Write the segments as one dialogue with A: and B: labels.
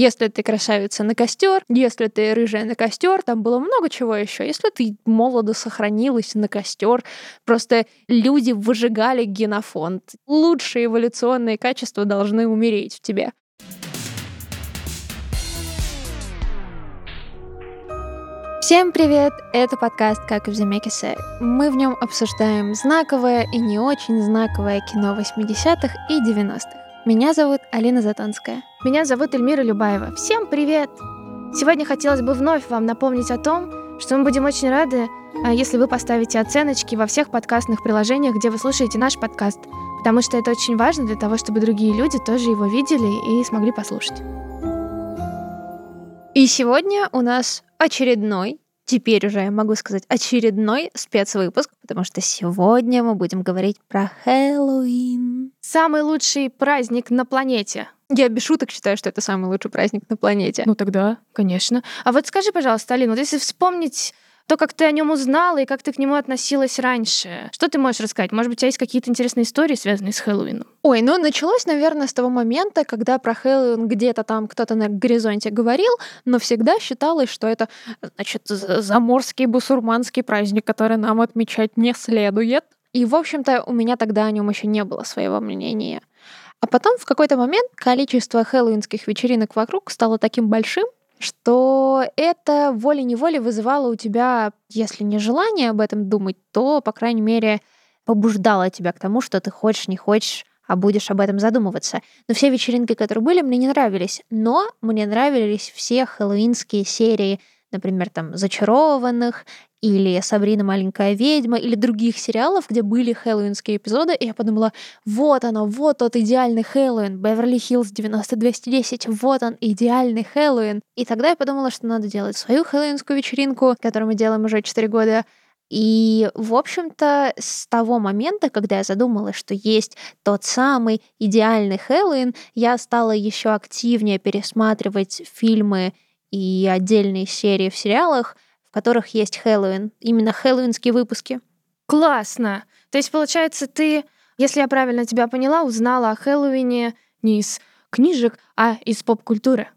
A: Если ты красавица на костер, если ты рыжая на костер, там было много чего еще. Если ты молодо сохранилась на костер, просто люди выжигали генофонд. Лучшие эволюционные качества должны умереть в тебе. Всем привет! Это подкаст «Как в Земекисе». Мы в нем обсуждаем знаковое и не очень знаковое кино 80-х и 90-х. Меня зовут Алина Затонская.
B: Меня зовут Эльмира Любаева. Всем привет! Сегодня хотелось бы вновь вам напомнить о том, что мы будем очень рады, а, если вы поставите оценочки во всех подкастных приложениях, где вы слушаете наш подкаст, потому что это очень важно для того, чтобы другие люди тоже его видели и смогли послушать.
A: И сегодня у нас очередной теперь уже я могу сказать очередной спецвыпуск, потому что сегодня мы будем говорить про Хэллоуин.
B: Самый лучший праздник на планете.
A: Я без шуток считаю, что это самый лучший праздник на планете.
B: Ну тогда, конечно. А вот скажи, пожалуйста, Алина, вот если вспомнить то, как ты о нем узнала и как ты к нему относилась раньше. Что ты можешь рассказать? Может быть, у тебя есть какие-то интересные истории, связанные с Хэллоуином?
A: Ой, ну началось, наверное, с того момента, когда про Хэллоуин где-то там кто-то на горизонте говорил, но всегда считалось, что это, значит, заморский бусурманский праздник, который нам отмечать не следует. И, в общем-то, у меня тогда о нем еще не было своего мнения. А потом в какой-то момент количество хэллоуинских вечеринок вокруг стало таким большим, что это волей-неволей вызывало у тебя, если не желание об этом думать, то, по крайней мере, побуждало тебя к тому, что ты хочешь, не хочешь, а будешь об этом задумываться. Но все вечеринки, которые были, мне не нравились. Но мне нравились все хэллоуинские серии, например, там «Зачарованных» или «Сабрина маленькая ведьма» или других сериалов, где были хэллоуинские эпизоды, и я подумала, вот оно, вот тот идеальный Хэллоуин, Беверли-Хиллз 90210, вот он, идеальный Хэллоуин. И тогда я подумала, что надо делать свою хэллоуинскую вечеринку, которую мы делаем уже 4 года, и, в общем-то, с того момента, когда я задумалась, что есть тот самый идеальный Хэллоуин, я стала еще активнее пересматривать фильмы и отдельные серии в сериалах, в которых есть Хэллоуин, именно хэллоуинские выпуски.
B: Классно! То есть, получается, ты, если я правильно тебя поняла, узнала о Хэллоуине не из книжек, а из поп-культуры.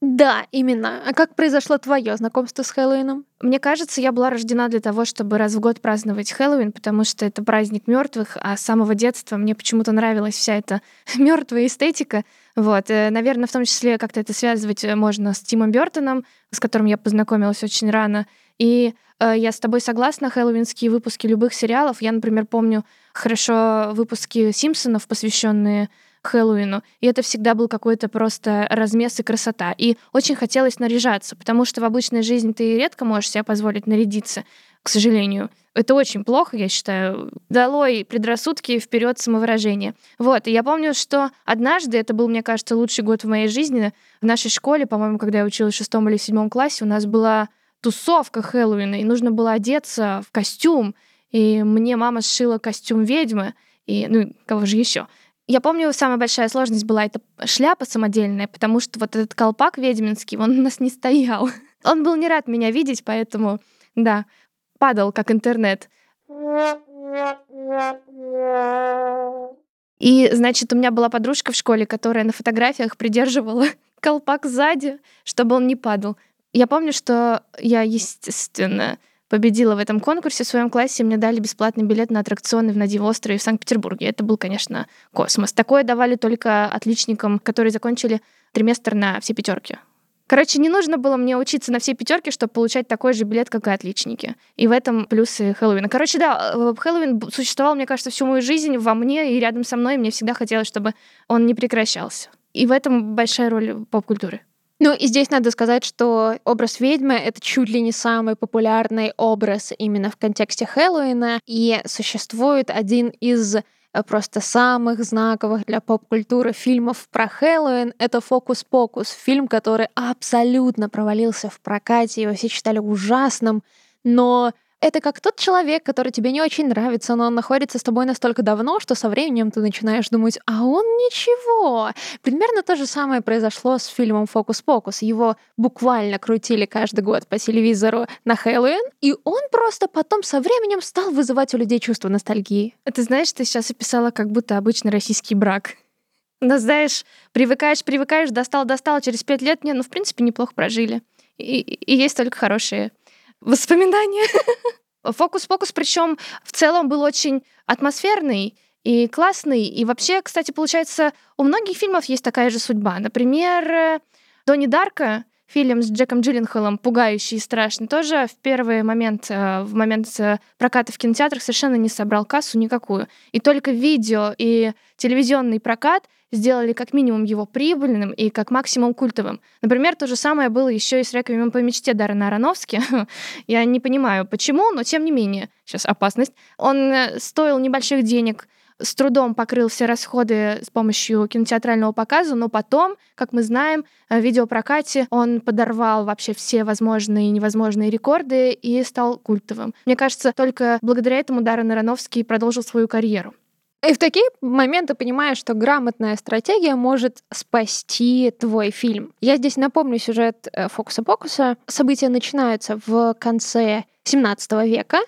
A: Да, именно. А как произошло твое знакомство с Хэллоуином?
B: Мне кажется, я была рождена для того, чтобы раз в год праздновать Хэллоуин, потому что это праздник мертвых, а с самого детства мне почему-то нравилась вся эта мертвая эстетика. Вот, э, наверное, в том числе как-то это связывать э, можно с Тимом Бертоном, с которым я познакомилась очень рано. И э, я с тобой согласна, хэллоуинские выпуски любых сериалов. Я, например, помню хорошо выпуски Симпсонов, посвященные Хэллоуину. И это всегда был какой-то просто размес и красота. И очень хотелось наряжаться, потому что в обычной жизни ты редко можешь себе позволить нарядиться, к сожалению. Это очень плохо, я считаю. Долой предрассудки, вперед самовыражение. Вот, и я помню, что однажды, это был, мне кажется, лучший год в моей жизни, в нашей школе, по-моему, когда я училась в шестом или седьмом классе, у нас была тусовка Хэллоуина, и нужно было одеться в костюм. И мне мама сшила костюм ведьмы, и, ну, кого же еще? Я помню, самая большая сложность была эта шляпа самодельная, потому что вот этот колпак ведьминский, он у нас не стоял. Он был не рад меня видеть, поэтому, да, падал как интернет. И, значит, у меня была подружка в школе, которая на фотографиях придерживала колпак сзади, чтобы он не падал. Я помню, что я, естественно, победила в этом конкурсе в своем классе, мне дали бесплатный билет на аттракционы в Нади острове в Санкт-Петербурге. Это был, конечно, космос. Такое давали только отличникам, которые закончили триместр на все пятерки. Короче, не нужно было мне учиться на все пятерки, чтобы получать такой же билет, как и отличники. И в этом плюсы Хэллоуина. Короче, да, э, Хэллоуин существовал, мне кажется, всю мою жизнь во мне и рядом со мной. И мне всегда хотелось, чтобы он не прекращался. И в этом большая роль поп-культуры.
A: Ну и здесь надо сказать, что образ ведьмы — это чуть ли не самый популярный образ именно в контексте Хэллоуина, и существует один из просто самых знаковых для поп-культуры фильмов про Хэллоуин — это «Фокус-покус», фильм, который абсолютно провалился в прокате, его все считали ужасным, но это как тот человек, который тебе не очень нравится, но он находится с тобой настолько давно, что со временем ты начинаешь думать, а он ничего. Примерно то же самое произошло с фильмом «Фокус-покус». Его буквально крутили каждый год по телевизору на Хэллоуин, и он просто потом со временем стал вызывать у людей чувство ностальгии.
B: Это знаешь, ты сейчас описала как будто обычный российский брак. Ну, знаешь, привыкаешь, привыкаешь, достал, достал, через пять лет, не, ну, в принципе, неплохо прожили. И, и есть только хорошие воспоминания. Фокус-фокус, причем в целом был очень атмосферный и классный. И вообще, кстати, получается, у многих фильмов есть такая же судьба. Например, Донни Дарка фильм с Джеком Джилленхолом пугающий и страшный, тоже в первый момент, э, в момент э, проката в кинотеатрах совершенно не собрал кассу никакую. И только видео и телевизионный прокат сделали как минимум его прибыльным и как максимум культовым. Например, то же самое было еще и с «Реквиемом по мечте» Даррена Аронофски. Я не понимаю, почему, но тем не менее, сейчас опасность. Он э, стоил небольших денег, с трудом покрыл все расходы с помощью кинотеатрального показа, но потом, как мы знаем, в видеопрокате он подорвал вообще все возможные и невозможные рекорды и стал культовым. Мне кажется, только благодаря этому Даррен Аронофский продолжил свою карьеру.
A: И в такие моменты понимаешь, что грамотная стратегия может спасти твой фильм. Я здесь напомню сюжет э, Фокуса-Покуса. События начинаются в конце 17 века,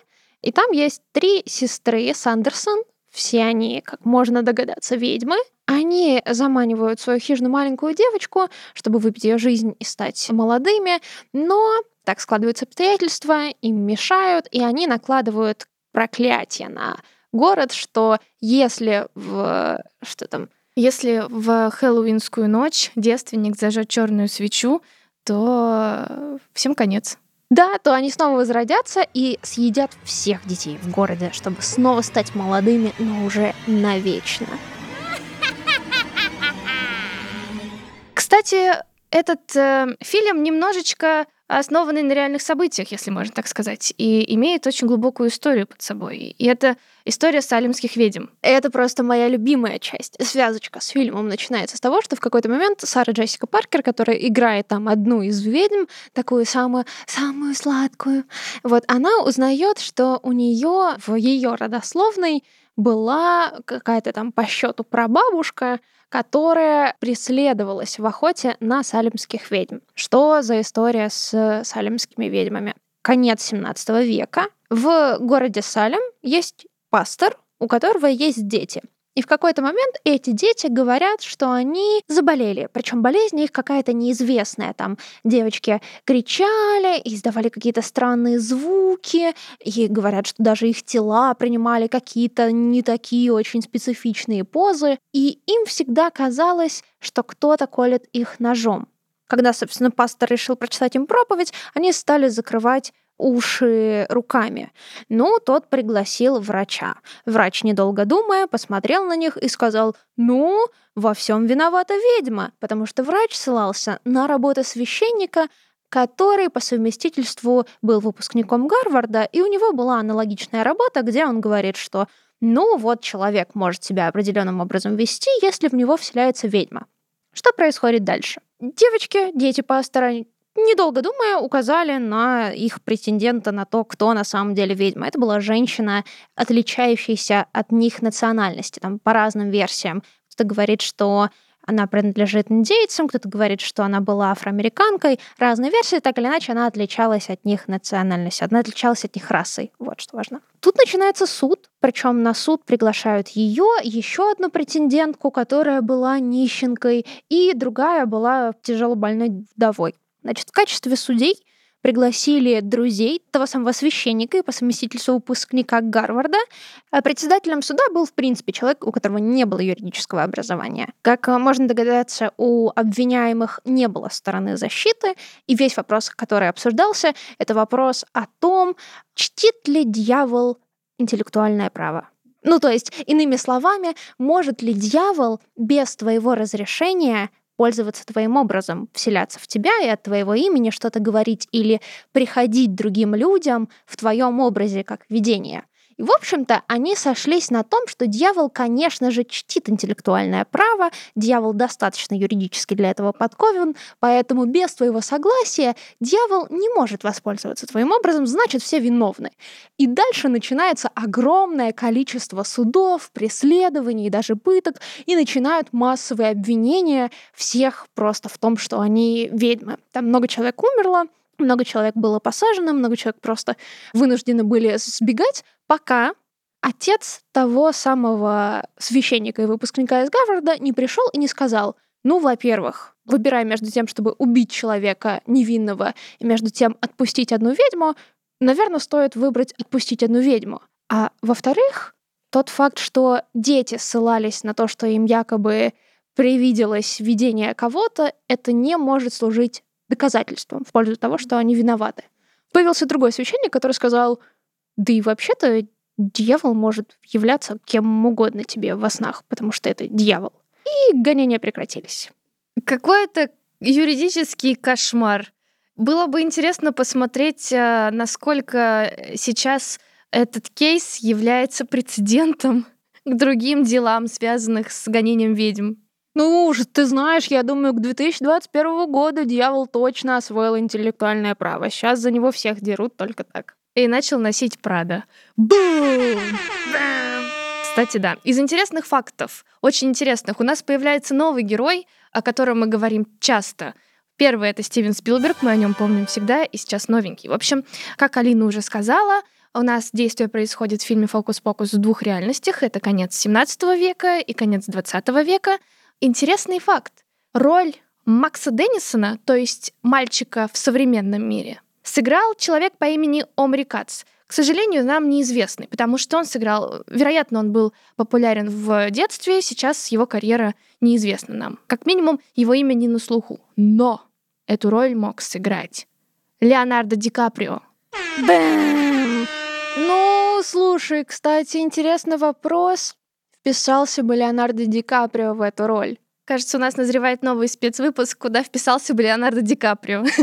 A: и там есть три сестры Сандерсон, все они, как можно догадаться, ведьмы. Они заманивают свою хижину маленькую девочку, чтобы выпить ее жизнь и стать молодыми, но так складываются обстоятельства, им мешают, и они накладывают проклятие на город, что если в... что там?
B: Если в хэллоуинскую ночь девственник зажжет черную свечу, то всем конец.
A: Да, то они снова возродятся и съедят всех детей в городе, чтобы снова стать молодыми, но уже навечно.
B: Кстати, этот э, фильм немножечко основанный на реальных событиях, если можно так сказать, и имеет очень глубокую историю под собой. И это история салимских ведьм.
A: Это просто моя любимая часть. Связочка с фильмом начинается с того, что в какой-то момент Сара Джессика Паркер, которая играет там одну из ведьм, такую самую, самую сладкую, вот она узнает, что у нее в ее родословной была какая-то там по счету прабабушка, которая преследовалась в охоте на салимских ведьм. Что за история с салимскими ведьмами? Конец 17 века. В городе Салем есть пастор, у которого есть дети. И в какой-то момент эти дети говорят, что они заболели. Причем болезнь их какая-то неизвестная. Там девочки кричали, издавали какие-то странные звуки, и говорят, что даже их тела принимали какие-то не такие очень специфичные позы. И им всегда казалось, что кто-то колет их ножом. Когда, собственно, пастор решил прочитать им проповедь, они стали закрывать уши руками. Ну, тот пригласил врача. Врач, недолго думая, посмотрел на них и сказал, ну, во всем виновата ведьма, потому что врач ссылался на работу священника, который по совместительству был выпускником Гарварда, и у него была аналогичная работа, где он говорит, что ну вот человек может себя определенным образом вести, если в него вселяется ведьма. Что происходит дальше? Девочки, дети пастора, недолго думая, указали на их претендента на то, кто на самом деле ведьма. Это была женщина, отличающаяся от них национальности, там, по разным версиям. Кто-то говорит, что она принадлежит индейцам, кто-то говорит, что она была афроамериканкой. Разные версии, так или иначе, она отличалась от них национальностью, она отличалась от них расой. Вот что важно. Тут начинается суд, причем на суд приглашают ее, еще одну претендентку, которая была нищенкой, и другая была тяжело больной вдовой. Значит, в качестве судей пригласили друзей того самого священника и по совместительству выпускника Гарварда. А председателем суда был, в принципе, человек, у которого не было юридического образования. Как э, можно догадаться, у обвиняемых не было стороны защиты, и весь вопрос, который обсуждался, это вопрос о том, чтит ли дьявол интеллектуальное право. Ну, то есть, иными словами, может ли дьявол без твоего разрешения пользоваться твоим образом, вселяться в тебя и от твоего имени что-то говорить или приходить другим людям в твоем образе как видение. И, в общем-то, они сошлись на том, что дьявол, конечно же, чтит интеллектуальное право, дьявол достаточно юридически для этого подкован, поэтому без твоего согласия дьявол не может воспользоваться твоим образом, значит, все виновны. И дальше начинается огромное количество судов, преследований, даже пыток, и начинают массовые обвинения всех просто в том, что они ведьмы. Там много человек умерло, много человек было посажено, много человек просто вынуждены были сбегать, пока отец того самого священника и выпускника из Гарварда не пришел и не сказал, ну, во-первых, выбирая между тем, чтобы убить человека невинного и между тем отпустить одну ведьму, наверное, стоит выбрать отпустить одну ведьму. А во-вторых, тот факт, что дети ссылались на то, что им якобы привиделось видение кого-то, это не может служить доказательством в пользу того, что они виноваты. Появился другой священник, который сказал, да и вообще-то дьявол может являться кем угодно тебе во снах, потому что это дьявол. И гонения прекратились.
B: Какой-то юридический кошмар. Было бы интересно посмотреть, э, насколько сейчас этот кейс является прецедентом к другим делам, связанных с гонением ведьм.
A: Ну уж, ты знаешь, я думаю, к 2021 году дьявол точно освоил интеллектуальное право. Сейчас за него всех дерут только так.
B: И начал носить Прада. Бум! Кстати, да. Из интересных фактов, очень интересных, у нас появляется новый герой, о котором мы говорим часто. Первый — это Стивен Спилберг, мы о нем помним всегда, и сейчас новенький. В общем, как Алина уже сказала, у нас действие происходит в фильме «Фокус-покус» в двух реальностях. Это конец 17 века и конец 20 века. Интересный факт. Роль Макса Деннисона, то есть мальчика в современном мире, сыграл человек по имени Омри Кац — к сожалению, нам неизвестный, потому что он сыграл, вероятно, он был популярен в детстве, сейчас его карьера неизвестна нам. Как минимум, его имя не на слуху. Но эту роль мог сыграть Леонардо Ди Каприо.
A: Бэм! Ну, слушай, кстати, интересный вопрос. Вписался бы Леонардо Ди Каприо в эту роль?
B: Кажется, у нас назревает новый спецвыпуск, куда вписался бы Леонардо Ди Каприо.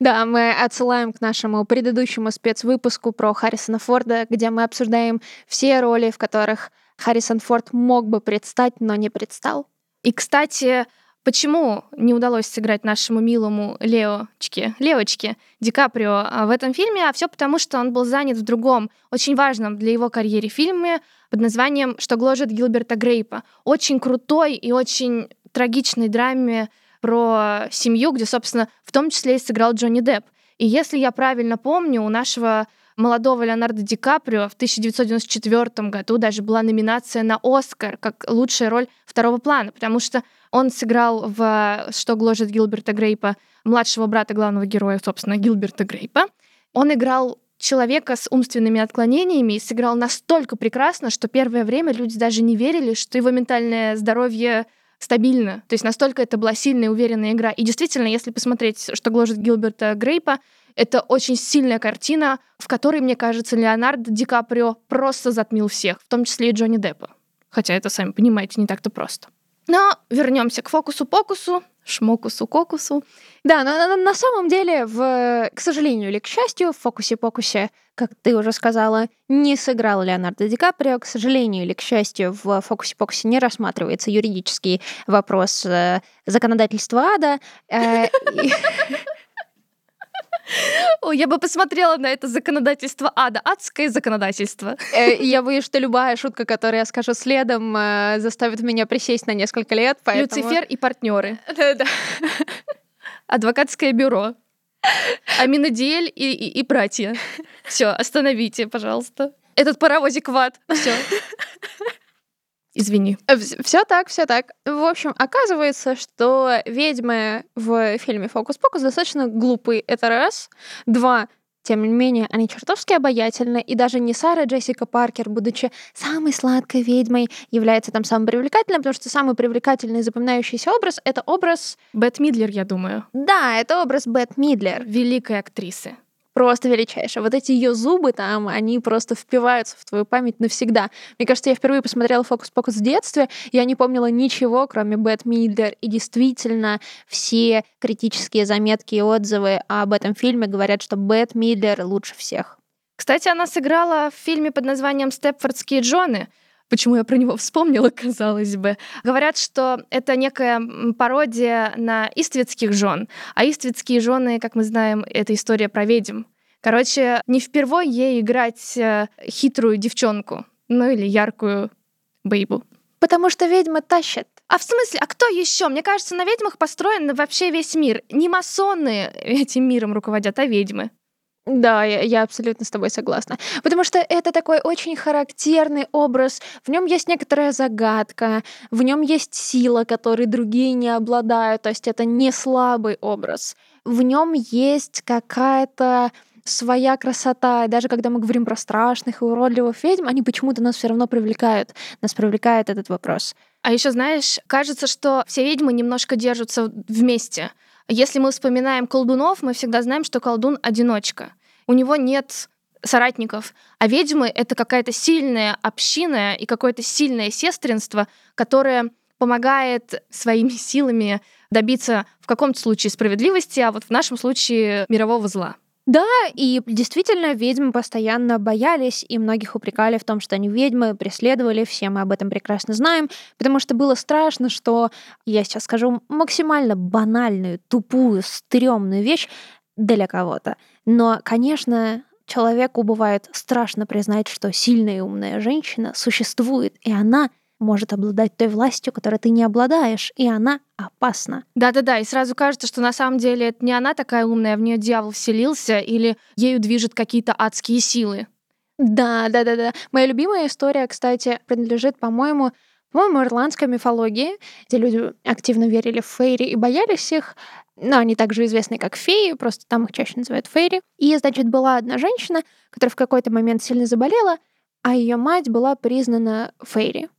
A: Да, мы отсылаем к нашему предыдущему спецвыпуску про Харрисона Форда, где мы обсуждаем все роли, в которых Харрисон Форд мог бы предстать, но не предстал.
B: И, кстати, почему не удалось сыграть нашему милому Леочке, Леочке Ди Каприо а, в этом фильме? А все потому, что он был занят в другом, очень важном для его карьеры фильме под названием «Что гложет Гилберта Грейпа». Очень крутой и очень трагичной драме про семью, где, собственно, в том числе и сыграл Джонни Депп. И если я правильно помню, у нашего молодого Леонардо Ди Каприо в 1994 году даже была номинация на Оскар как лучшая роль второго плана, потому что он сыграл в «Что гложет Гилберта Грейпа» младшего брата главного героя, собственно, Гилберта Грейпа. Он играл человека с умственными отклонениями и сыграл настолько прекрасно, что первое время люди даже не верили, что его ментальное здоровье стабильно. То есть настолько это была сильная, уверенная игра. И действительно, если посмотреть, что гложет Гилберта Грейпа, это очень сильная картина, в которой, мне кажется, Леонардо Ди Каприо просто затмил всех, в том числе и Джонни Деппа. Хотя это, сами понимаете, не так-то просто. Но вернемся к фокусу-покусу шмокусу-кокусу.
A: Да, но на, самом деле, в, к сожалению или к счастью, в фокусе-покусе, как ты уже сказала, не сыграл Леонардо Ди Каприо. К сожалению или к счастью, в фокусе-покусе не рассматривается юридический вопрос э, законодательства ада. Э,
B: Ой, я бы посмотрела на это законодательство ада, адское законодательство.
A: Э, я боюсь, что любая шутка, которую я скажу следом, э, заставит меня присесть на несколько лет,
B: поэтому... Люцифер и партнеры.
A: Да-да.
B: Адвокатское бюро. Аминодиэль и, и, и братья. Все, остановите, пожалуйста. Этот паровозик в ад. Все. Извини.
A: Э, все так, все так. В общем, оказывается, что ведьмы в фильме Фокус-покус достаточно глупые. Это раз. Два. Тем не менее, они чертовски обаятельны, и даже не Сара Джессика Паркер, будучи самой сладкой ведьмой, является там самым привлекательным, потому что самый привлекательный запоминающийся образ — это образ...
B: Бет Мидлер, я думаю.
A: Да, это образ Бет Мидлер.
B: Великой актрисы
A: просто величайшая. Вот эти ее зубы там, они просто впиваются в твою память навсегда. Мне кажется, я впервые посмотрела «Фокус-покус» в детстве, я не помнила ничего, кроме Бет Мидлер, и действительно все критические заметки и отзывы об этом фильме говорят, что Бет Мидлер лучше всех.
B: Кстати, она сыграла в фильме под названием «Степфордские Джоны», Почему я про него вспомнила, казалось бы. Говорят, что это некая пародия на иствицких жен. А иствицкие жены, как мы знаем, это история про ведьм. Короче, не впервой ей играть э, хитрую девчонку, ну или яркую бейбу.
A: Потому что ведьмы тащат.
B: А в смысле, а кто еще? Мне кажется, на ведьмах построен вообще весь мир. Не масоны этим миром руководят, а ведьмы.
A: Да, я, я абсолютно с тобой согласна. Потому что это такой очень характерный образ. В нем есть некоторая загадка, в нем есть сила, которой другие не обладают. То есть это не слабый образ. В нем есть какая-то своя красота. И даже когда мы говорим про страшных и уродливых ведьм, они почему-то нас все равно привлекают. Нас привлекает этот вопрос.
B: А еще, знаешь, кажется, что все ведьмы немножко держатся вместе. Если мы вспоминаем колдунов, мы всегда знаем, что колдун — одиночка. У него нет соратников. А ведьмы — это какая-то сильная община и какое-то сильное сестринство, которое помогает своими силами добиться в каком-то случае справедливости, а вот в нашем случае мирового зла.
A: Да, и действительно, ведьмы постоянно боялись, и многих упрекали в том, что они ведьмы, преследовали, все мы об этом прекрасно знаем, потому что было страшно, что, я сейчас скажу максимально банальную, тупую, стрёмную вещь для кого-то. Но, конечно, человеку бывает страшно признать, что сильная и умная женщина существует, и она — может обладать той властью, которой ты не обладаешь, и она опасна.
B: Да-да-да, и сразу кажется, что на самом деле это не она такая умная, в нее дьявол вселился, или ею движет какие-то адские силы.
A: Да, да, да, да. Моя любимая история, кстати, принадлежит, по-моему, по-моему, ирландской мифологии, где люди активно верили в фейри и боялись их. Но они также известны как феи, просто там их чаще называют фейри. И, значит, была одна женщина, которая в какой-то момент сильно заболела, а ее мать была признана фейри.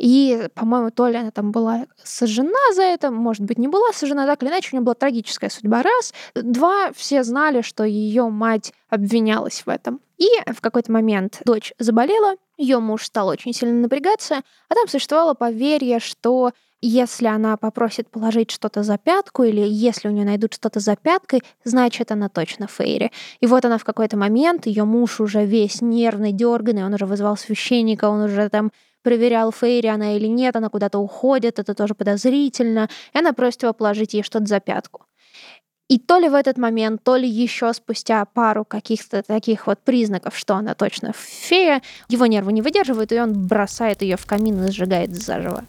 A: И, по-моему, то ли она там была сожжена за это, может быть, не была сожжена, так или иначе, у нее была трагическая судьба. Раз. Два, все знали, что ее мать обвинялась в этом. И в какой-то момент дочь заболела, ее муж стал очень сильно напрягаться, а там существовало поверье, что если она попросит положить что-то за пятку, или если у нее найдут что-то за пяткой, значит, она точно Фейри. И вот она в какой-то момент, ее муж уже весь нервный, дерганный, он уже вызвал священника, он уже там проверял, Фейри она или нет, она куда-то уходит, это тоже подозрительно, и она просит его положить ей что-то за пятку. И то ли в этот момент, то ли еще спустя пару каких-то таких вот признаков, что она точно фея, его нервы не выдерживают, и он бросает ее в камин и сжигает заживо.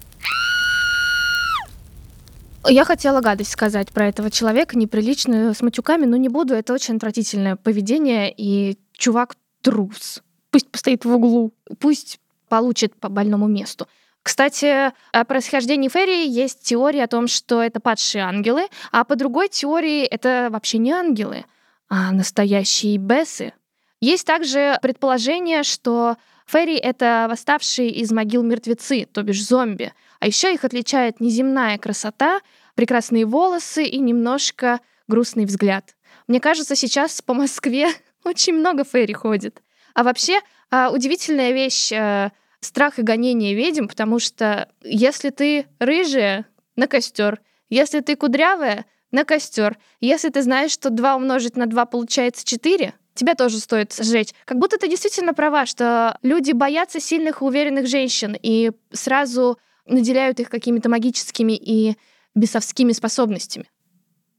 B: Я хотела гадость сказать про этого человека, неприличную, с матюками, но не буду. Это очень отвратительное поведение, и чувак трус. Пусть постоит в углу, пусть получит по больному месту. Кстати, о происхождении Ферри есть теория о том, что это падшие ангелы, а по другой теории это вообще не ангелы, а настоящие бесы. Есть также предположение, что Ферри — это восставшие из могил мертвецы, то бишь зомби. А еще их отличает неземная красота, прекрасные волосы и немножко грустный взгляд. Мне кажется, сейчас по Москве очень много Ферри ходит. А вообще, а, удивительная вещь э, страх и гонение ведьм, потому что если ты рыжая, на костер. Если ты кудрявая, на костер. Если ты знаешь, что 2 умножить на 2 получается 4, тебя тоже стоит сжечь. Как будто ты действительно права, что люди боятся сильных и уверенных женщин и сразу наделяют их какими-то магическими и бесовскими способностями.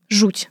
B: Жуть.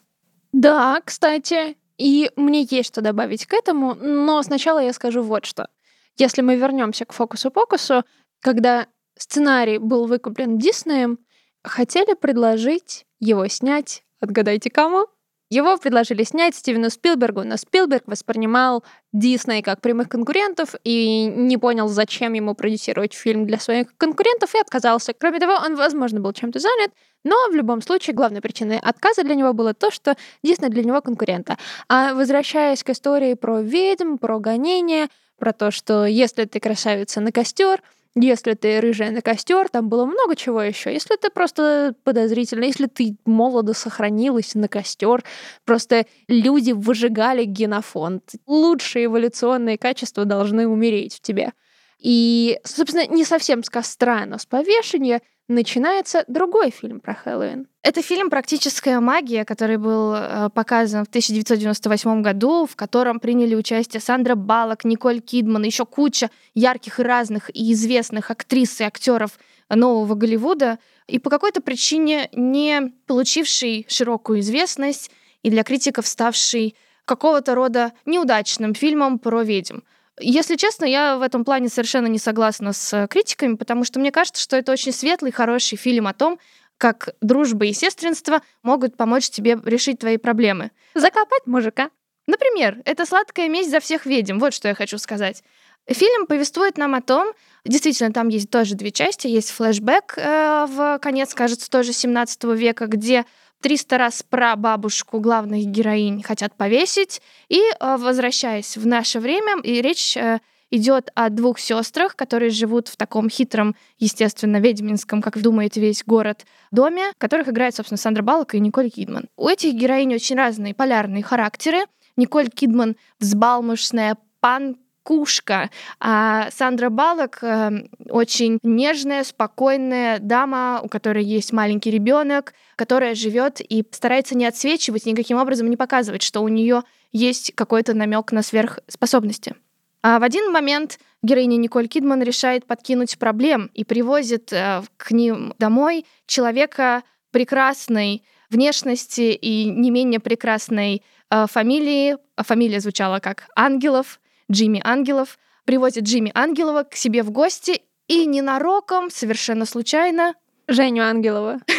A: Да, кстати, и мне есть что добавить к этому, но сначала я скажу вот что. Если мы вернемся к фокусу-покусу, когда сценарий был выкуплен Диснеем, хотели предложить его снять, отгадайте кому? Его предложили снять Стивену Спилбергу, но Спилберг воспринимал Дисней как прямых конкурентов и не понял, зачем ему продюсировать фильм для своих конкурентов и отказался. Кроме того, он, возможно, был чем-то занят, но в любом случае главной причиной отказа для него было то, что Дисней для него конкурента. А возвращаясь к истории про ведьм, про гонения, про то, что если ты красавица на костер, если ты рыжая на костер, там было много чего еще. Если ты просто подозрительно, если ты молодо сохранилась на костер, просто люди выжигали генофонд. Лучшие эволюционные качества должны умереть в тебе. И, собственно, не совсем с костра, но с повешения начинается другой фильм про Хэллоуин.
B: Это фильм «Практическая магия», который был э, показан в 1998 году, в котором приняли участие Сандра Балок, Николь Кидман, еще куча ярких и разных и известных актрис и актеров нового Голливуда, и по какой-то причине не получивший широкую известность и для критиков ставший какого-то рода неудачным фильмом про ведьм. Если честно, я в этом плане совершенно не согласна с критиками, потому что мне кажется, что это очень светлый, хороший фильм о том, как дружба и сестринство могут помочь тебе решить твои проблемы.
A: Закопать мужика.
B: Например, это сладкая месть за всех ведьм. Вот что я хочу сказать. Фильм повествует нам о том, действительно, там есть тоже две части. Есть флешбэк э, в конец, кажется, тоже 17 века, где 300 раз про бабушку главных героинь хотят повесить. И, э, возвращаясь в наше время, и речь э, идет о двух сестрах, которые живут в таком хитром, естественно, ведьминском, как думаете, весь город, доме, которых играет, собственно, Сандра Баллок и Николь Кидман. У этих героинь очень разные полярные характеры. Николь Кидман взбалмошная пан кушка. А Сандра Балок э, очень нежная, спокойная дама, у которой есть маленький ребенок, которая живет и старается не отсвечивать, никаким образом не показывать, что у нее есть какой-то намек на сверхспособности. А в один момент героиня Николь Кидман решает подкинуть проблем и привозит э, к ним домой человека прекрасной внешности и не менее прекрасной э, фамилии. Фамилия звучала как Ангелов, Джимми Ангелов. Привозит Джимми Ангелова к себе в гости и ненароком, совершенно случайно...
A: Женю Ангелова.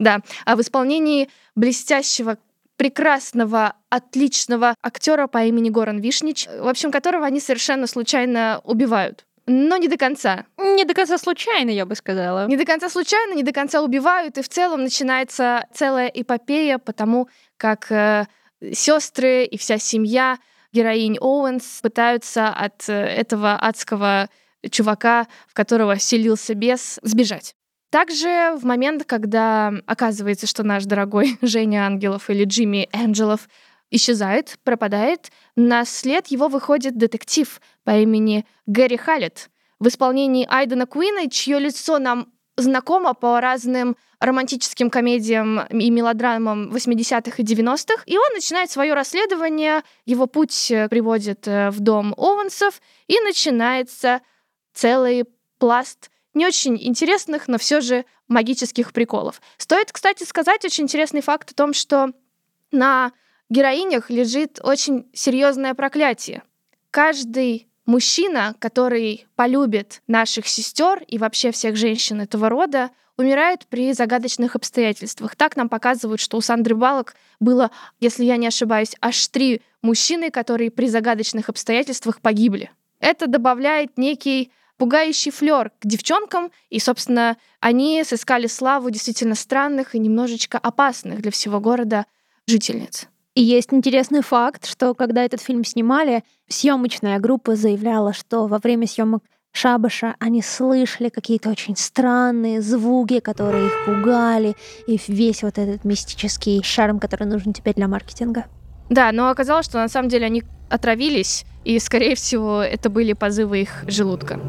B: Да, а в исполнении блестящего прекрасного, отличного актера по имени Горан Вишнич, в общем, которого они совершенно случайно убивают. Но не до конца.
A: Не до конца случайно, я бы сказала.
B: Не до конца случайно, не до конца убивают, и в целом начинается целая эпопея, потому как э, сестры и вся семья героинь Оуэнс пытаются от э, этого адского чувака, в которого селился бес, сбежать. Также в момент, когда оказывается, что наш дорогой Женя Ангелов или Джимми Энджелов исчезает, пропадает, на след его выходит детектив по имени Гэри Халлет в исполнении Айдена Куина, чье лицо нам знакомо по разным романтическим комедиям и мелодрамам 80-х и 90-х. И он начинает свое расследование, его путь э, приводит э, в дом Оуэнсов, и начинается целый пласт не очень интересных, но все же магических приколов. Стоит, кстати, сказать очень интересный факт о том, что на героинях лежит очень серьезное проклятие. Каждый мужчина, который полюбит наших сестер и вообще всех женщин этого рода, умирает при загадочных обстоятельствах. Так нам показывают, что у Сандры Балок было, если я не ошибаюсь, аж три мужчины, которые при загадочных обстоятельствах погибли. Это добавляет некий пугающий флер к девчонкам, и, собственно, они сыскали славу действительно странных и немножечко опасных для всего города жительниц.
A: И есть интересный факт, что когда этот фильм снимали, съемочная группа заявляла, что во время съемок Шабаша они слышали какие-то очень странные звуки, которые их пугали, и весь вот этот мистический шарм, который нужен теперь для маркетинга.
B: Да, но оказалось, что на самом деле они отравились, и, скорее всего, это были позывы их желудка.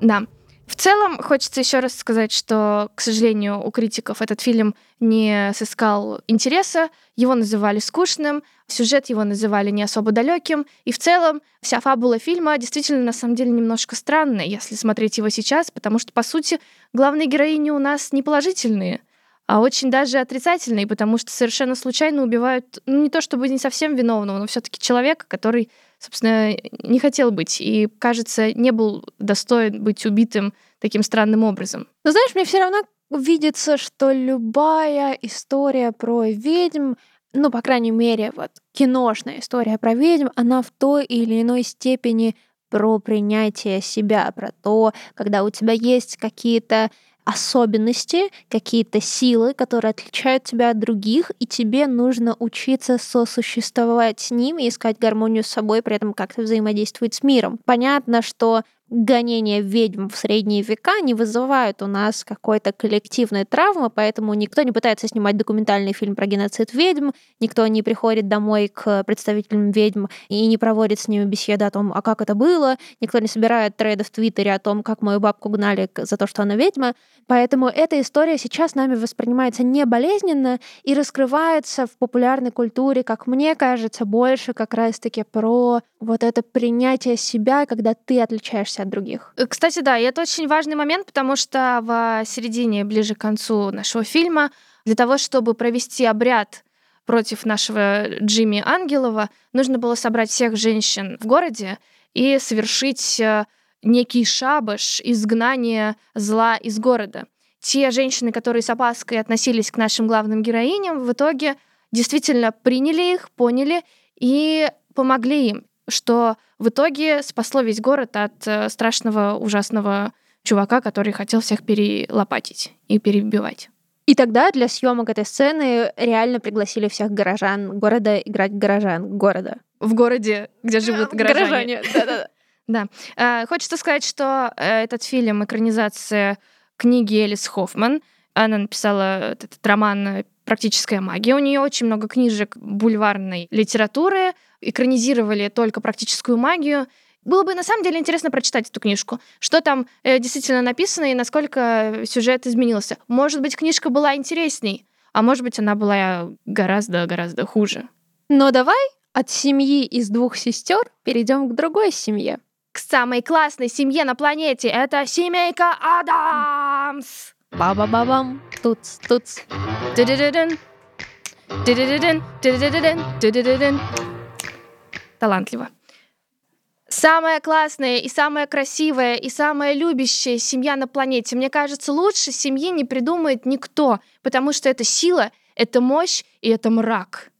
B: Да. В целом, хочется еще раз сказать, что, к сожалению, у критиков этот фильм не сыскал интереса, его называли скучным, сюжет его называли не особо далеким, и в целом вся фабула фильма действительно, на самом деле, немножко странная, если смотреть его сейчас, потому что, по сути, главные героини у нас не положительные — а очень даже отрицательный, потому что совершенно случайно убивают, ну, не то чтобы не совсем виновного, но все-таки человека, который, собственно, не хотел быть и, кажется, не был достоин быть убитым таким странным образом.
A: Но знаешь, мне все равно видится, что любая история про ведьм, ну, по крайней мере, вот киношная история про ведьм, она в той или иной степени про принятие себя, про то, когда у тебя есть какие-то особенности, какие-то силы, которые отличают тебя от других, и тебе нужно учиться сосуществовать с ними, искать гармонию с собой, при этом как-то взаимодействовать с миром. Понятно, что гонения ведьм в средние века не вызывают у нас какой-то коллективной травмы, поэтому никто не пытается снимать документальный фильм про геноцид ведьм, никто не приходит домой к представителям ведьм и не проводит с ними беседы о том, а как это было, никто не собирает трейды в Твиттере о том, как мою бабку гнали за то, что она ведьма. Поэтому эта история сейчас нами воспринимается не болезненно и раскрывается в популярной культуре, как мне кажется, больше как раз-таки про вот это принятие себя, когда ты отличаешься от других.
B: Э, кстати, да, и это очень важный момент, потому что в середине, ближе к концу нашего фильма, для того, чтобы провести обряд против нашего Джимми Ангелова, нужно было собрать всех женщин в городе и совершить э, некий шабаш изгнания зла из города. Те женщины, которые с опаской относились к нашим главным героиням, в итоге действительно приняли их, поняли и помогли им, что в итоге спасло весь город от э, страшного, ужасного чувака, который хотел всех перелопатить и перебивать.
A: И тогда для съемок этой сцены реально пригласили всех горожан города играть горожан города.
B: В городе, где живут горожане.
A: Горожане, да-да-да.
B: Да. Э, Хочется сказать, что э, этот фильм — экранизация книги Элис Хоффман. Она написала этот роман э, «Практическая магия». У нее очень много книжек бульварной литературы. Экранизировали только практическую магию. Было бы на самом деле интересно прочитать эту книжку. Что там э, действительно написано и насколько сюжет изменился. Может быть, книжка была интересней, а может быть, она была гораздо-гораздо хуже.
A: Но давай от семьи из двух сестер перейдем к другой семье.
B: К самой классной семье на планете это семейка Адамс.
A: Ба-ба-ба-бам, туц, туц.
B: Ду-ду-ду-дун. Талантливо. Самая классная и самая красивая и самая любящая семья на планете. Мне кажется, лучше семьи не придумает никто, потому что это сила, это мощь и это мрак.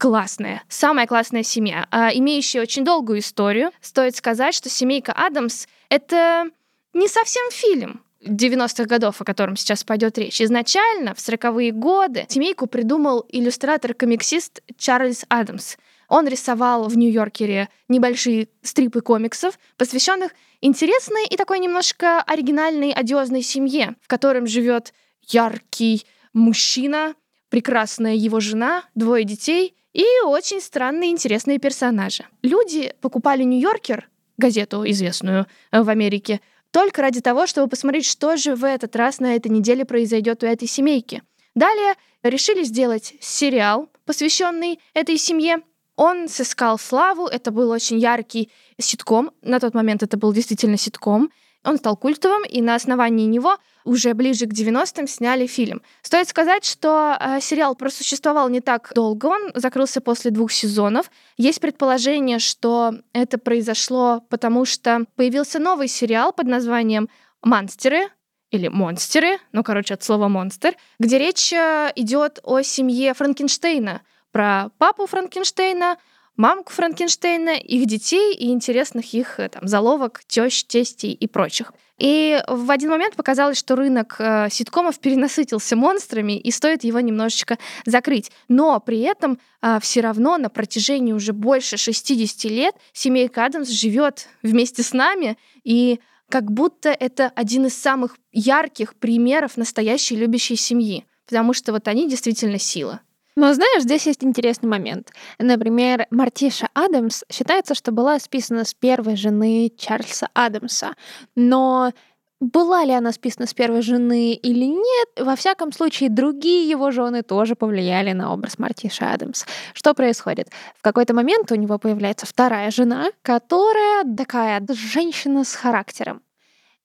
B: Классная, самая классная семья, а, имеющая очень долгую историю. Стоит сказать, что семейка Адамс — это не совсем фильм. 90-х годов, о котором сейчас пойдет речь. Изначально, в 40-е годы, семейку придумал иллюстратор-комиксист Чарльз Адамс. Он рисовал в Нью-Йоркере небольшие стрипы комиксов, посвященных интересной и такой немножко оригинальной, одиозной семье, в котором живет яркий мужчина, прекрасная его жена, двое детей и очень странные интересные персонажи. Люди покупали Нью-Йоркер, газету известную э, в Америке, только ради того, чтобы посмотреть, что же в этот раз на этой неделе произойдет у этой семейки. Далее решили сделать сериал, посвященный этой семье. Он сыскал славу, это был очень яркий ситком. На тот момент это был действительно ситком. Он стал культовым, и на основании него уже ближе к 90-м сняли фильм. Стоит сказать, что э, сериал просуществовал не так долго, он закрылся после двух сезонов. Есть предположение, что это произошло потому, что появился новый сериал под названием «Монстеры», или монстеры, ну, короче, от слова монстр, где речь э, идет о семье Франкенштейна, про папу Франкенштейна, мамку Франкенштейна, их детей и интересных их э, там, заловок, тещ, тестей и прочих. И в один момент показалось, что рынок э, ситкомов перенасытился монстрами, и стоит его немножечко закрыть. Но при этом э, все равно на протяжении уже больше 60 лет семейка Адамс живет вместе с нами, и как будто это один из самых ярких примеров настоящей любящей семьи, потому что вот они действительно сила.
A: Но знаешь, здесь есть интересный момент. Например, Мартиша Адамс считается, что была списана с первой жены Чарльза Адамса. Но была ли она списана с первой жены или нет, во всяком случае, другие его жены тоже повлияли на образ Мартиши Адамс. Что происходит? В какой-то момент у него появляется вторая жена, которая такая женщина с характером.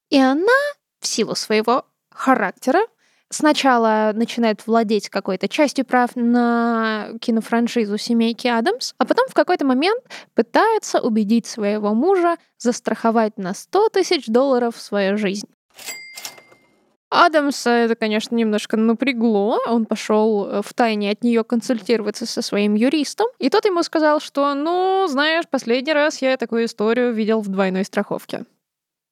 A: И она, в силу своего характера, сначала начинает владеть какой-то частью прав на кинофраншизу «Семейки Адамс», а потом в какой-то момент пытается убедить своего мужа застраховать на 100 тысяч долларов свою жизнь. Адамса это, конечно, немножко напрягло. Он пошел э, в тайне от нее консультироваться со своим юристом. И тот ему сказал, что, ну, знаешь, последний раз я такую историю видел в двойной страховке.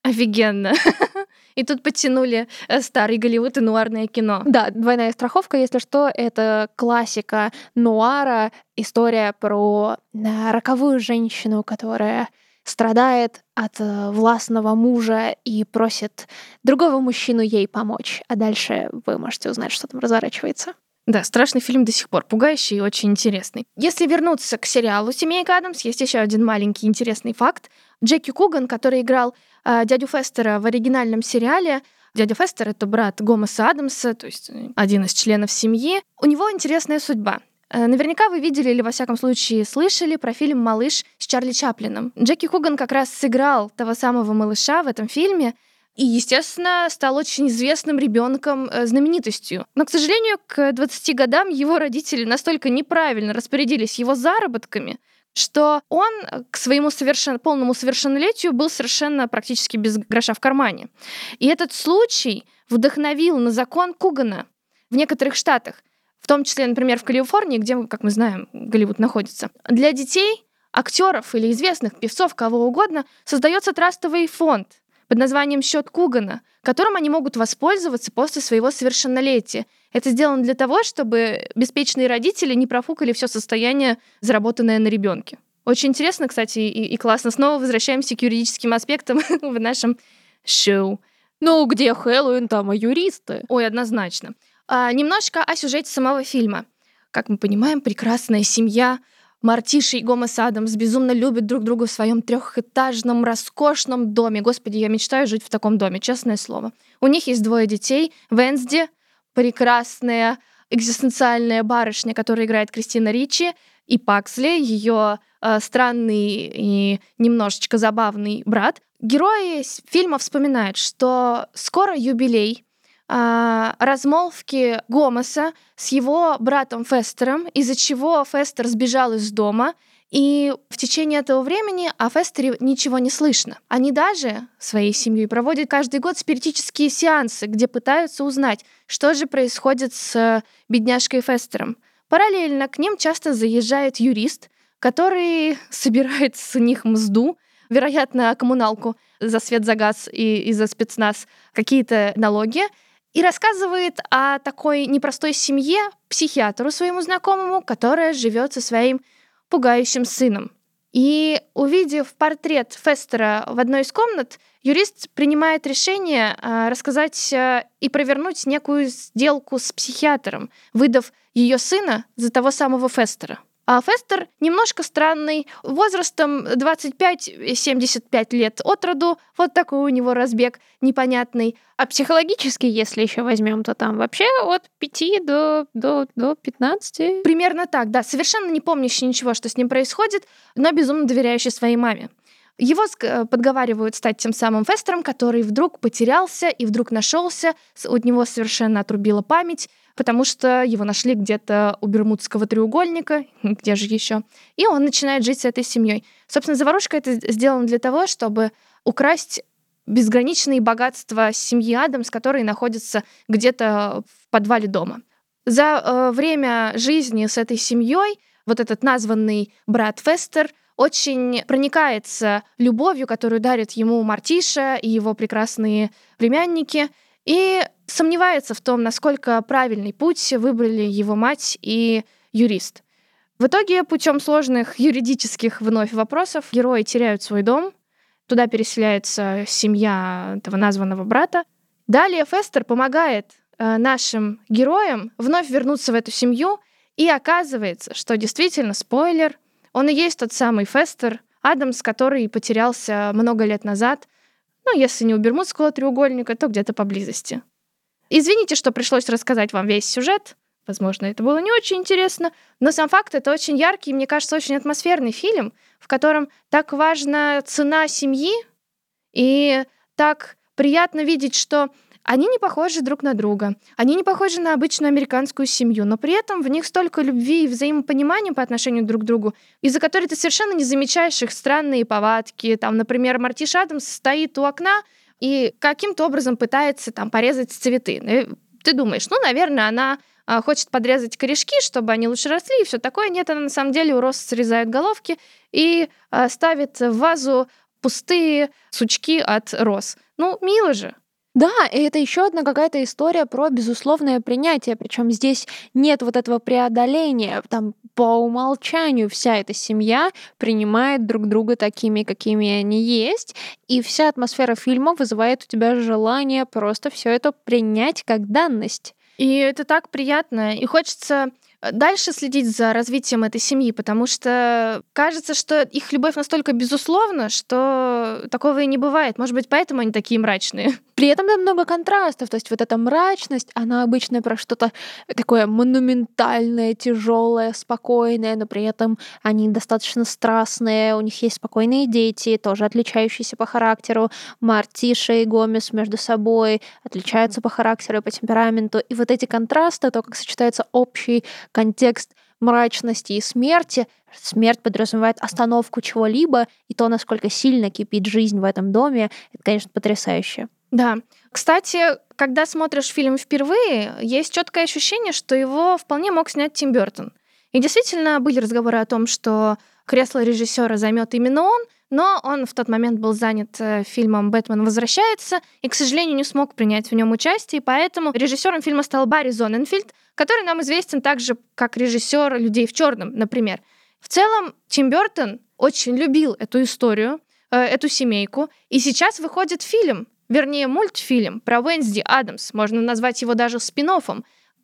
B: Офигенно. И тут подтянули э, старый Голливуд и нуарное кино.
A: Да, «Двойная страховка», если что, это классика нуара, история про э, роковую женщину, которая страдает от э, властного мужа и просит другого мужчину ей помочь. А дальше вы можете узнать, что там разворачивается.
B: Да, страшный фильм до сих пор, пугающий и очень интересный. Если вернуться к сериалу «Семейка Адамс», есть еще один маленький интересный факт. Джеки Куган, который играл э, дядю Фестера в оригинальном сериале, Дядя Фестер — это брат Гомеса Адамса, то есть э, один из членов семьи. У него интересная судьба. Э, наверняка вы видели или, во всяком случае, слышали про фильм «Малыш» с Чарли Чаплином. Джеки Хуган как раз сыграл того самого малыша в этом фильме, и, естественно, стал очень известным ребенком, э, знаменитостью. Но, к сожалению, к 20 годам его родители настолько неправильно распорядились его заработками, что он к своему совершен... полному совершеннолетию был совершенно практически без гроша в кармане. И этот случай вдохновил на закон Кугана в некоторых штатах. в том числе, например, в Калифорнии, где, как мы знаем, Голливуд находится. Для детей, актеров или известных певцов, кого угодно, создается трастовый фонд под названием «Счет Кугана», которым они могут воспользоваться после своего совершеннолетия. Это сделано для того, чтобы беспечные родители не профукали все состояние, заработанное на ребенке. Очень интересно, кстати, и, и классно. Снова возвращаемся к юридическим аспектам в нашем шоу.
A: Ну, где Хэллоуин, там и юристы.
B: Ой, однозначно. А, немножко о сюжете самого фильма. Как мы понимаем, прекрасная семья Мартиша и Гомес Адамс безумно любят друг друга в своем трехэтажном, роскошном доме. Господи, я мечтаю жить в таком доме, честное слово. У них есть двое детей. Венсди, прекрасная экзистенциальная барышня, которая играет Кристина Ричи, и Паксли, ее э, странный и немножечко забавный брат. Герои фильма вспоминают, что скоро юбилей а, размолвки Гомеса с его братом Фестером, из-за чего Фестер сбежал из дома, и в течение этого времени о Фестере ничего не слышно. Они даже своей семьей проводят каждый год спиритические сеансы, где пытаются узнать, что же происходит с бедняжкой Фестером. Параллельно к ним часто заезжает юрист, который собирает с них мзду, вероятно, коммуналку за свет, за газ и, и за спецназ, какие-то налоги, и рассказывает о такой непростой семье психиатру своему знакомому, которая живет со своим пугающим сыном. И увидев портрет Фестера в одной из комнат, юрист принимает решение а, рассказать а, и провернуть некую сделку с психиатром, выдав ее сына за того самого Фестера. А Фестер немножко странный, возрастом 25-75 лет от роду, вот такой у него разбег непонятный.
A: А психологически, если еще возьмем, то там вообще от 5 до, до, до 15.
B: Примерно так, да. Совершенно не помнящий ничего, что с ним происходит, но безумно доверяющий своей маме. Его э, подговаривают стать тем самым Фестером, который вдруг потерялся и вдруг нашелся, у него совершенно отрубила память, потому что его нашли где-то у Бермудского треугольника, где же еще, и он начинает жить с этой семьей. Собственно, заварушка это сделана для того, чтобы украсть безграничные богатства семьи Адамс, которые находятся где-то в подвале дома. За э, время жизни с этой семьей вот этот названный брат Фестер очень проникается любовью, которую дарит ему Мартиша и его прекрасные племянники, и сомневается в том, насколько правильный путь выбрали его мать и юрист. В итоге, путем сложных юридических вновь вопросов, герои теряют свой дом, туда переселяется семья этого названного брата. Далее Фестер помогает э, нашим героям вновь вернуться в эту семью, и оказывается, что действительно, спойлер, он и есть тот самый Фестер, Адамс, который потерялся много лет назад, ну, если не у Бермудского треугольника, то где-то поблизости. Извините, что пришлось рассказать вам весь сюжет. Возможно, это было не очень интересно, но сам факт это очень яркий, мне кажется, очень атмосферный фильм, в котором так важна цена семьи, и так приятно видеть, что они не похожи друг на друга. Они не похожи на обычную американскую семью, но при этом в них столько любви и взаимопонимания по отношению друг к другу, из-за которой ты совершенно не замечаешь их странные повадки. Там, например, Мартиш Адамс стоит у окна и каким-то образом пытается там порезать цветы. Ну, ты думаешь, ну, наверное, она а, хочет подрезать корешки, чтобы они лучше росли, и все такое. Нет, она на самом деле у роз срезает головки и а, ставит в вазу пустые сучки от роз. Ну, мило же.
A: Да, и это еще одна какая-то история про безусловное принятие. Причем здесь нет вот этого преодоления. Там по умолчанию вся эта семья принимает друг друга такими, какими они есть. И вся атмосфера фильма вызывает у тебя желание просто все это принять как данность.
B: И это так приятно. И хочется Э, дальше следить за развитием этой семьи, потому что кажется, что их любовь настолько безусловна, что такого и не бывает. Может быть, поэтому они такие мрачные.
A: При этом там много контрастов, то есть вот эта мрачность, она обычно про что-то такое монументальное, тяжелое, спокойное, но при этом они достаточно страстные, у них есть спокойные дети, тоже отличающиеся по характеру. Мартиша и Гомес между собой отличаются по характеру и по темпераменту. И вот эти контрасты, то, как сочетается общий контекст мрачности и смерти. Смерть подразумевает остановку чего-либо, и то, насколько сильно кипит жизнь в этом доме, это, конечно, потрясающе.
B: Да. Кстати, когда смотришь фильм впервые, есть четкое ощущение, что его вполне мог снять Тим Бертон. И действительно были разговоры о том, что кресло режиссера займет именно он, но он в тот момент был занят э, фильмом «Бэтмен возвращается» и, к сожалению, не смог принять в нем участие, и поэтому режиссером фильма стал Барри Зоненфильд, который нам известен также как режиссер «Людей в черном», например. В целом, Тим Бертон очень любил эту историю, э, эту семейку, и сейчас выходит фильм, вернее, мультфильм про Уэнсди Адамс, можно назвать его даже спин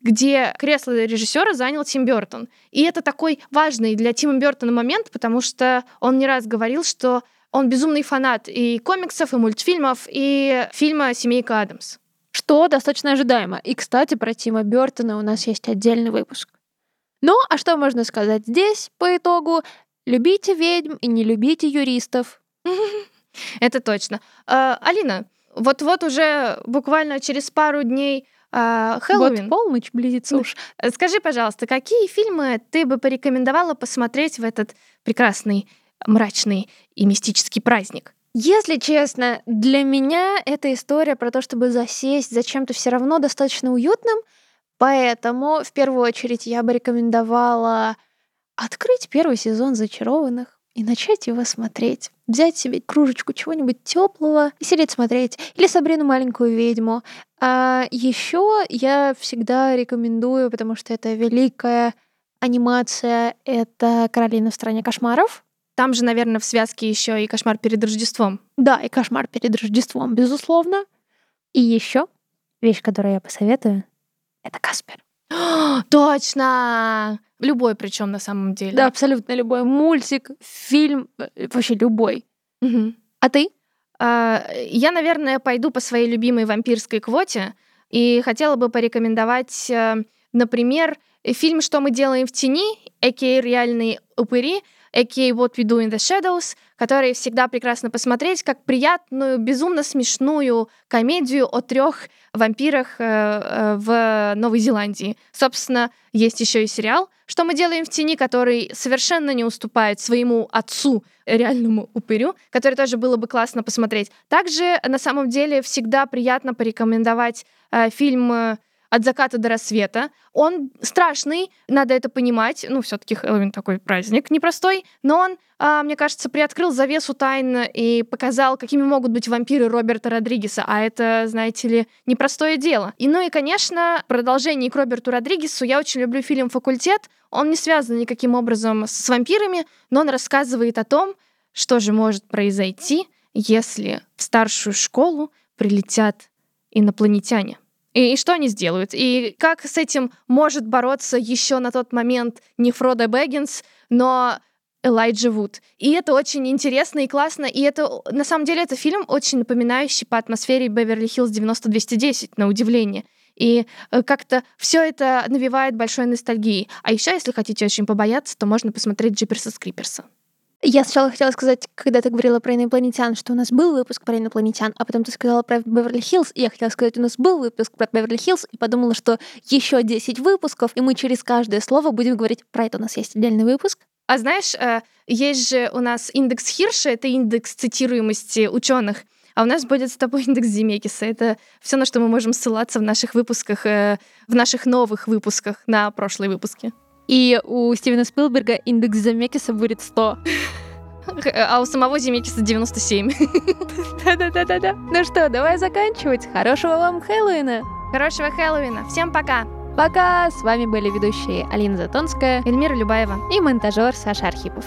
B: где кресло режиссера занял Тим Бертон. И это такой важный для Тима Бертона момент, потому что он не раз говорил, что он безумный фанат и комиксов, и мультфильмов, и фильма «Семейка Адамс».
A: Что достаточно ожидаемо. И, кстати, про Тима Бертона у нас есть отдельный выпуск. Ну, а что можно сказать здесь по итогу? Любите ведьм и не любите юристов.
B: Это точно. А, Алина, вот-вот уже буквально через пару дней а, Хэллоуин.
A: Вот полночь близится уж.
B: Скажи, пожалуйста, какие фильмы ты бы порекомендовала посмотреть в этот прекрасный, мрачный и мистический праздник?
A: Если честно, для меня эта история про то, чтобы засесть за чем-то все равно достаточно уютным, поэтому в первую очередь я бы рекомендовала открыть первый сезон «Зачарованных», и начать его смотреть. Взять себе кружечку чего-нибудь теплого и сидеть смотреть. Или Сабрину маленькую ведьму. А еще я всегда рекомендую, потому что это великая анимация, это Каролина в стране кошмаров.
B: Там же, наверное, в связке еще и кошмар перед Рождеством.
A: Да, и кошмар перед Рождеством, безусловно. И еще вещь, которую я посоветую, это Каспер.
B: Точно! Любой причем на самом деле.
A: Да, абсолютно любой. Мультик, фильм, э, вообще любой.
B: Угу.
A: А ты?
B: А, я, наверное, пойду по своей любимой вампирской квоте и хотела бы порекомендовать, э, например, фильм «Что мы делаем в тени», а.к.а. «Реальные упыри», а.к.а. «What we do in the shadows», который всегда прекрасно посмотреть, как приятную, безумно смешную комедию о трех вампирах э, э, в Новой Зеландии. Собственно, есть еще и сериал «Что мы делаем в тени», который совершенно не уступает своему отцу, реальному упырю, который тоже было бы классно посмотреть. Также, на самом деле, всегда приятно порекомендовать э, фильм от заката до рассвета. Он страшный, надо это понимать. Ну, все-таки Хэллоуин такой праздник непростой, но он, а, мне кажется, приоткрыл завесу тайн и показал, какими могут быть вампиры Роберта Родригеса. А это, знаете ли, непростое дело. И, ну и, конечно, продолжение к Роберту Родригесу. Я очень люблю фильм «Факультет». Он не связан никаким образом с вампирами, но он рассказывает о том, что же может произойти, если в старшую школу прилетят инопланетяне. И, и что они сделают? И как с этим может бороться еще на тот момент не Фродо Бэггинс, но Элайджа Вуд. И это очень интересно и классно. И это, на самом деле, это фильм очень напоминающий по атмосфере Беверли-Хиллз 90-210, на удивление. И э, как-то все это навевает большой ностальгии. А еще, если хотите очень побояться, то можно посмотреть Джиперса Скриперса.
A: Я сначала хотела сказать, когда ты говорила про инопланетян, что у нас был выпуск про инопланетян, а потом ты сказала про Беверли-Хиллз, и я хотела сказать, у нас был выпуск про Беверли-Хиллз, и подумала, что еще 10 выпусков, и мы через каждое слово будем говорить про это. У нас есть отдельный выпуск.
B: А знаешь, э, есть же у нас индекс Хирша, это индекс цитируемости ученых, а у нас будет с тобой индекс Зимекиса. Это все, на что мы можем ссылаться в наших выпусках, э, в наших новых выпусках на прошлые выпуски.
A: И у Стивена Спилберга индекс Земекиса будет 100.
B: А у самого Земекиса 97.
A: Да-да-да-да-да. Ну что, давай заканчивать. Хорошего вам Хэллоуина.
B: Хорошего Хэллоуина. Всем пока.
A: Пока. С вами были ведущие Алина Затонская,
B: Эльмира Любаева
A: и монтажер Саша Архипов.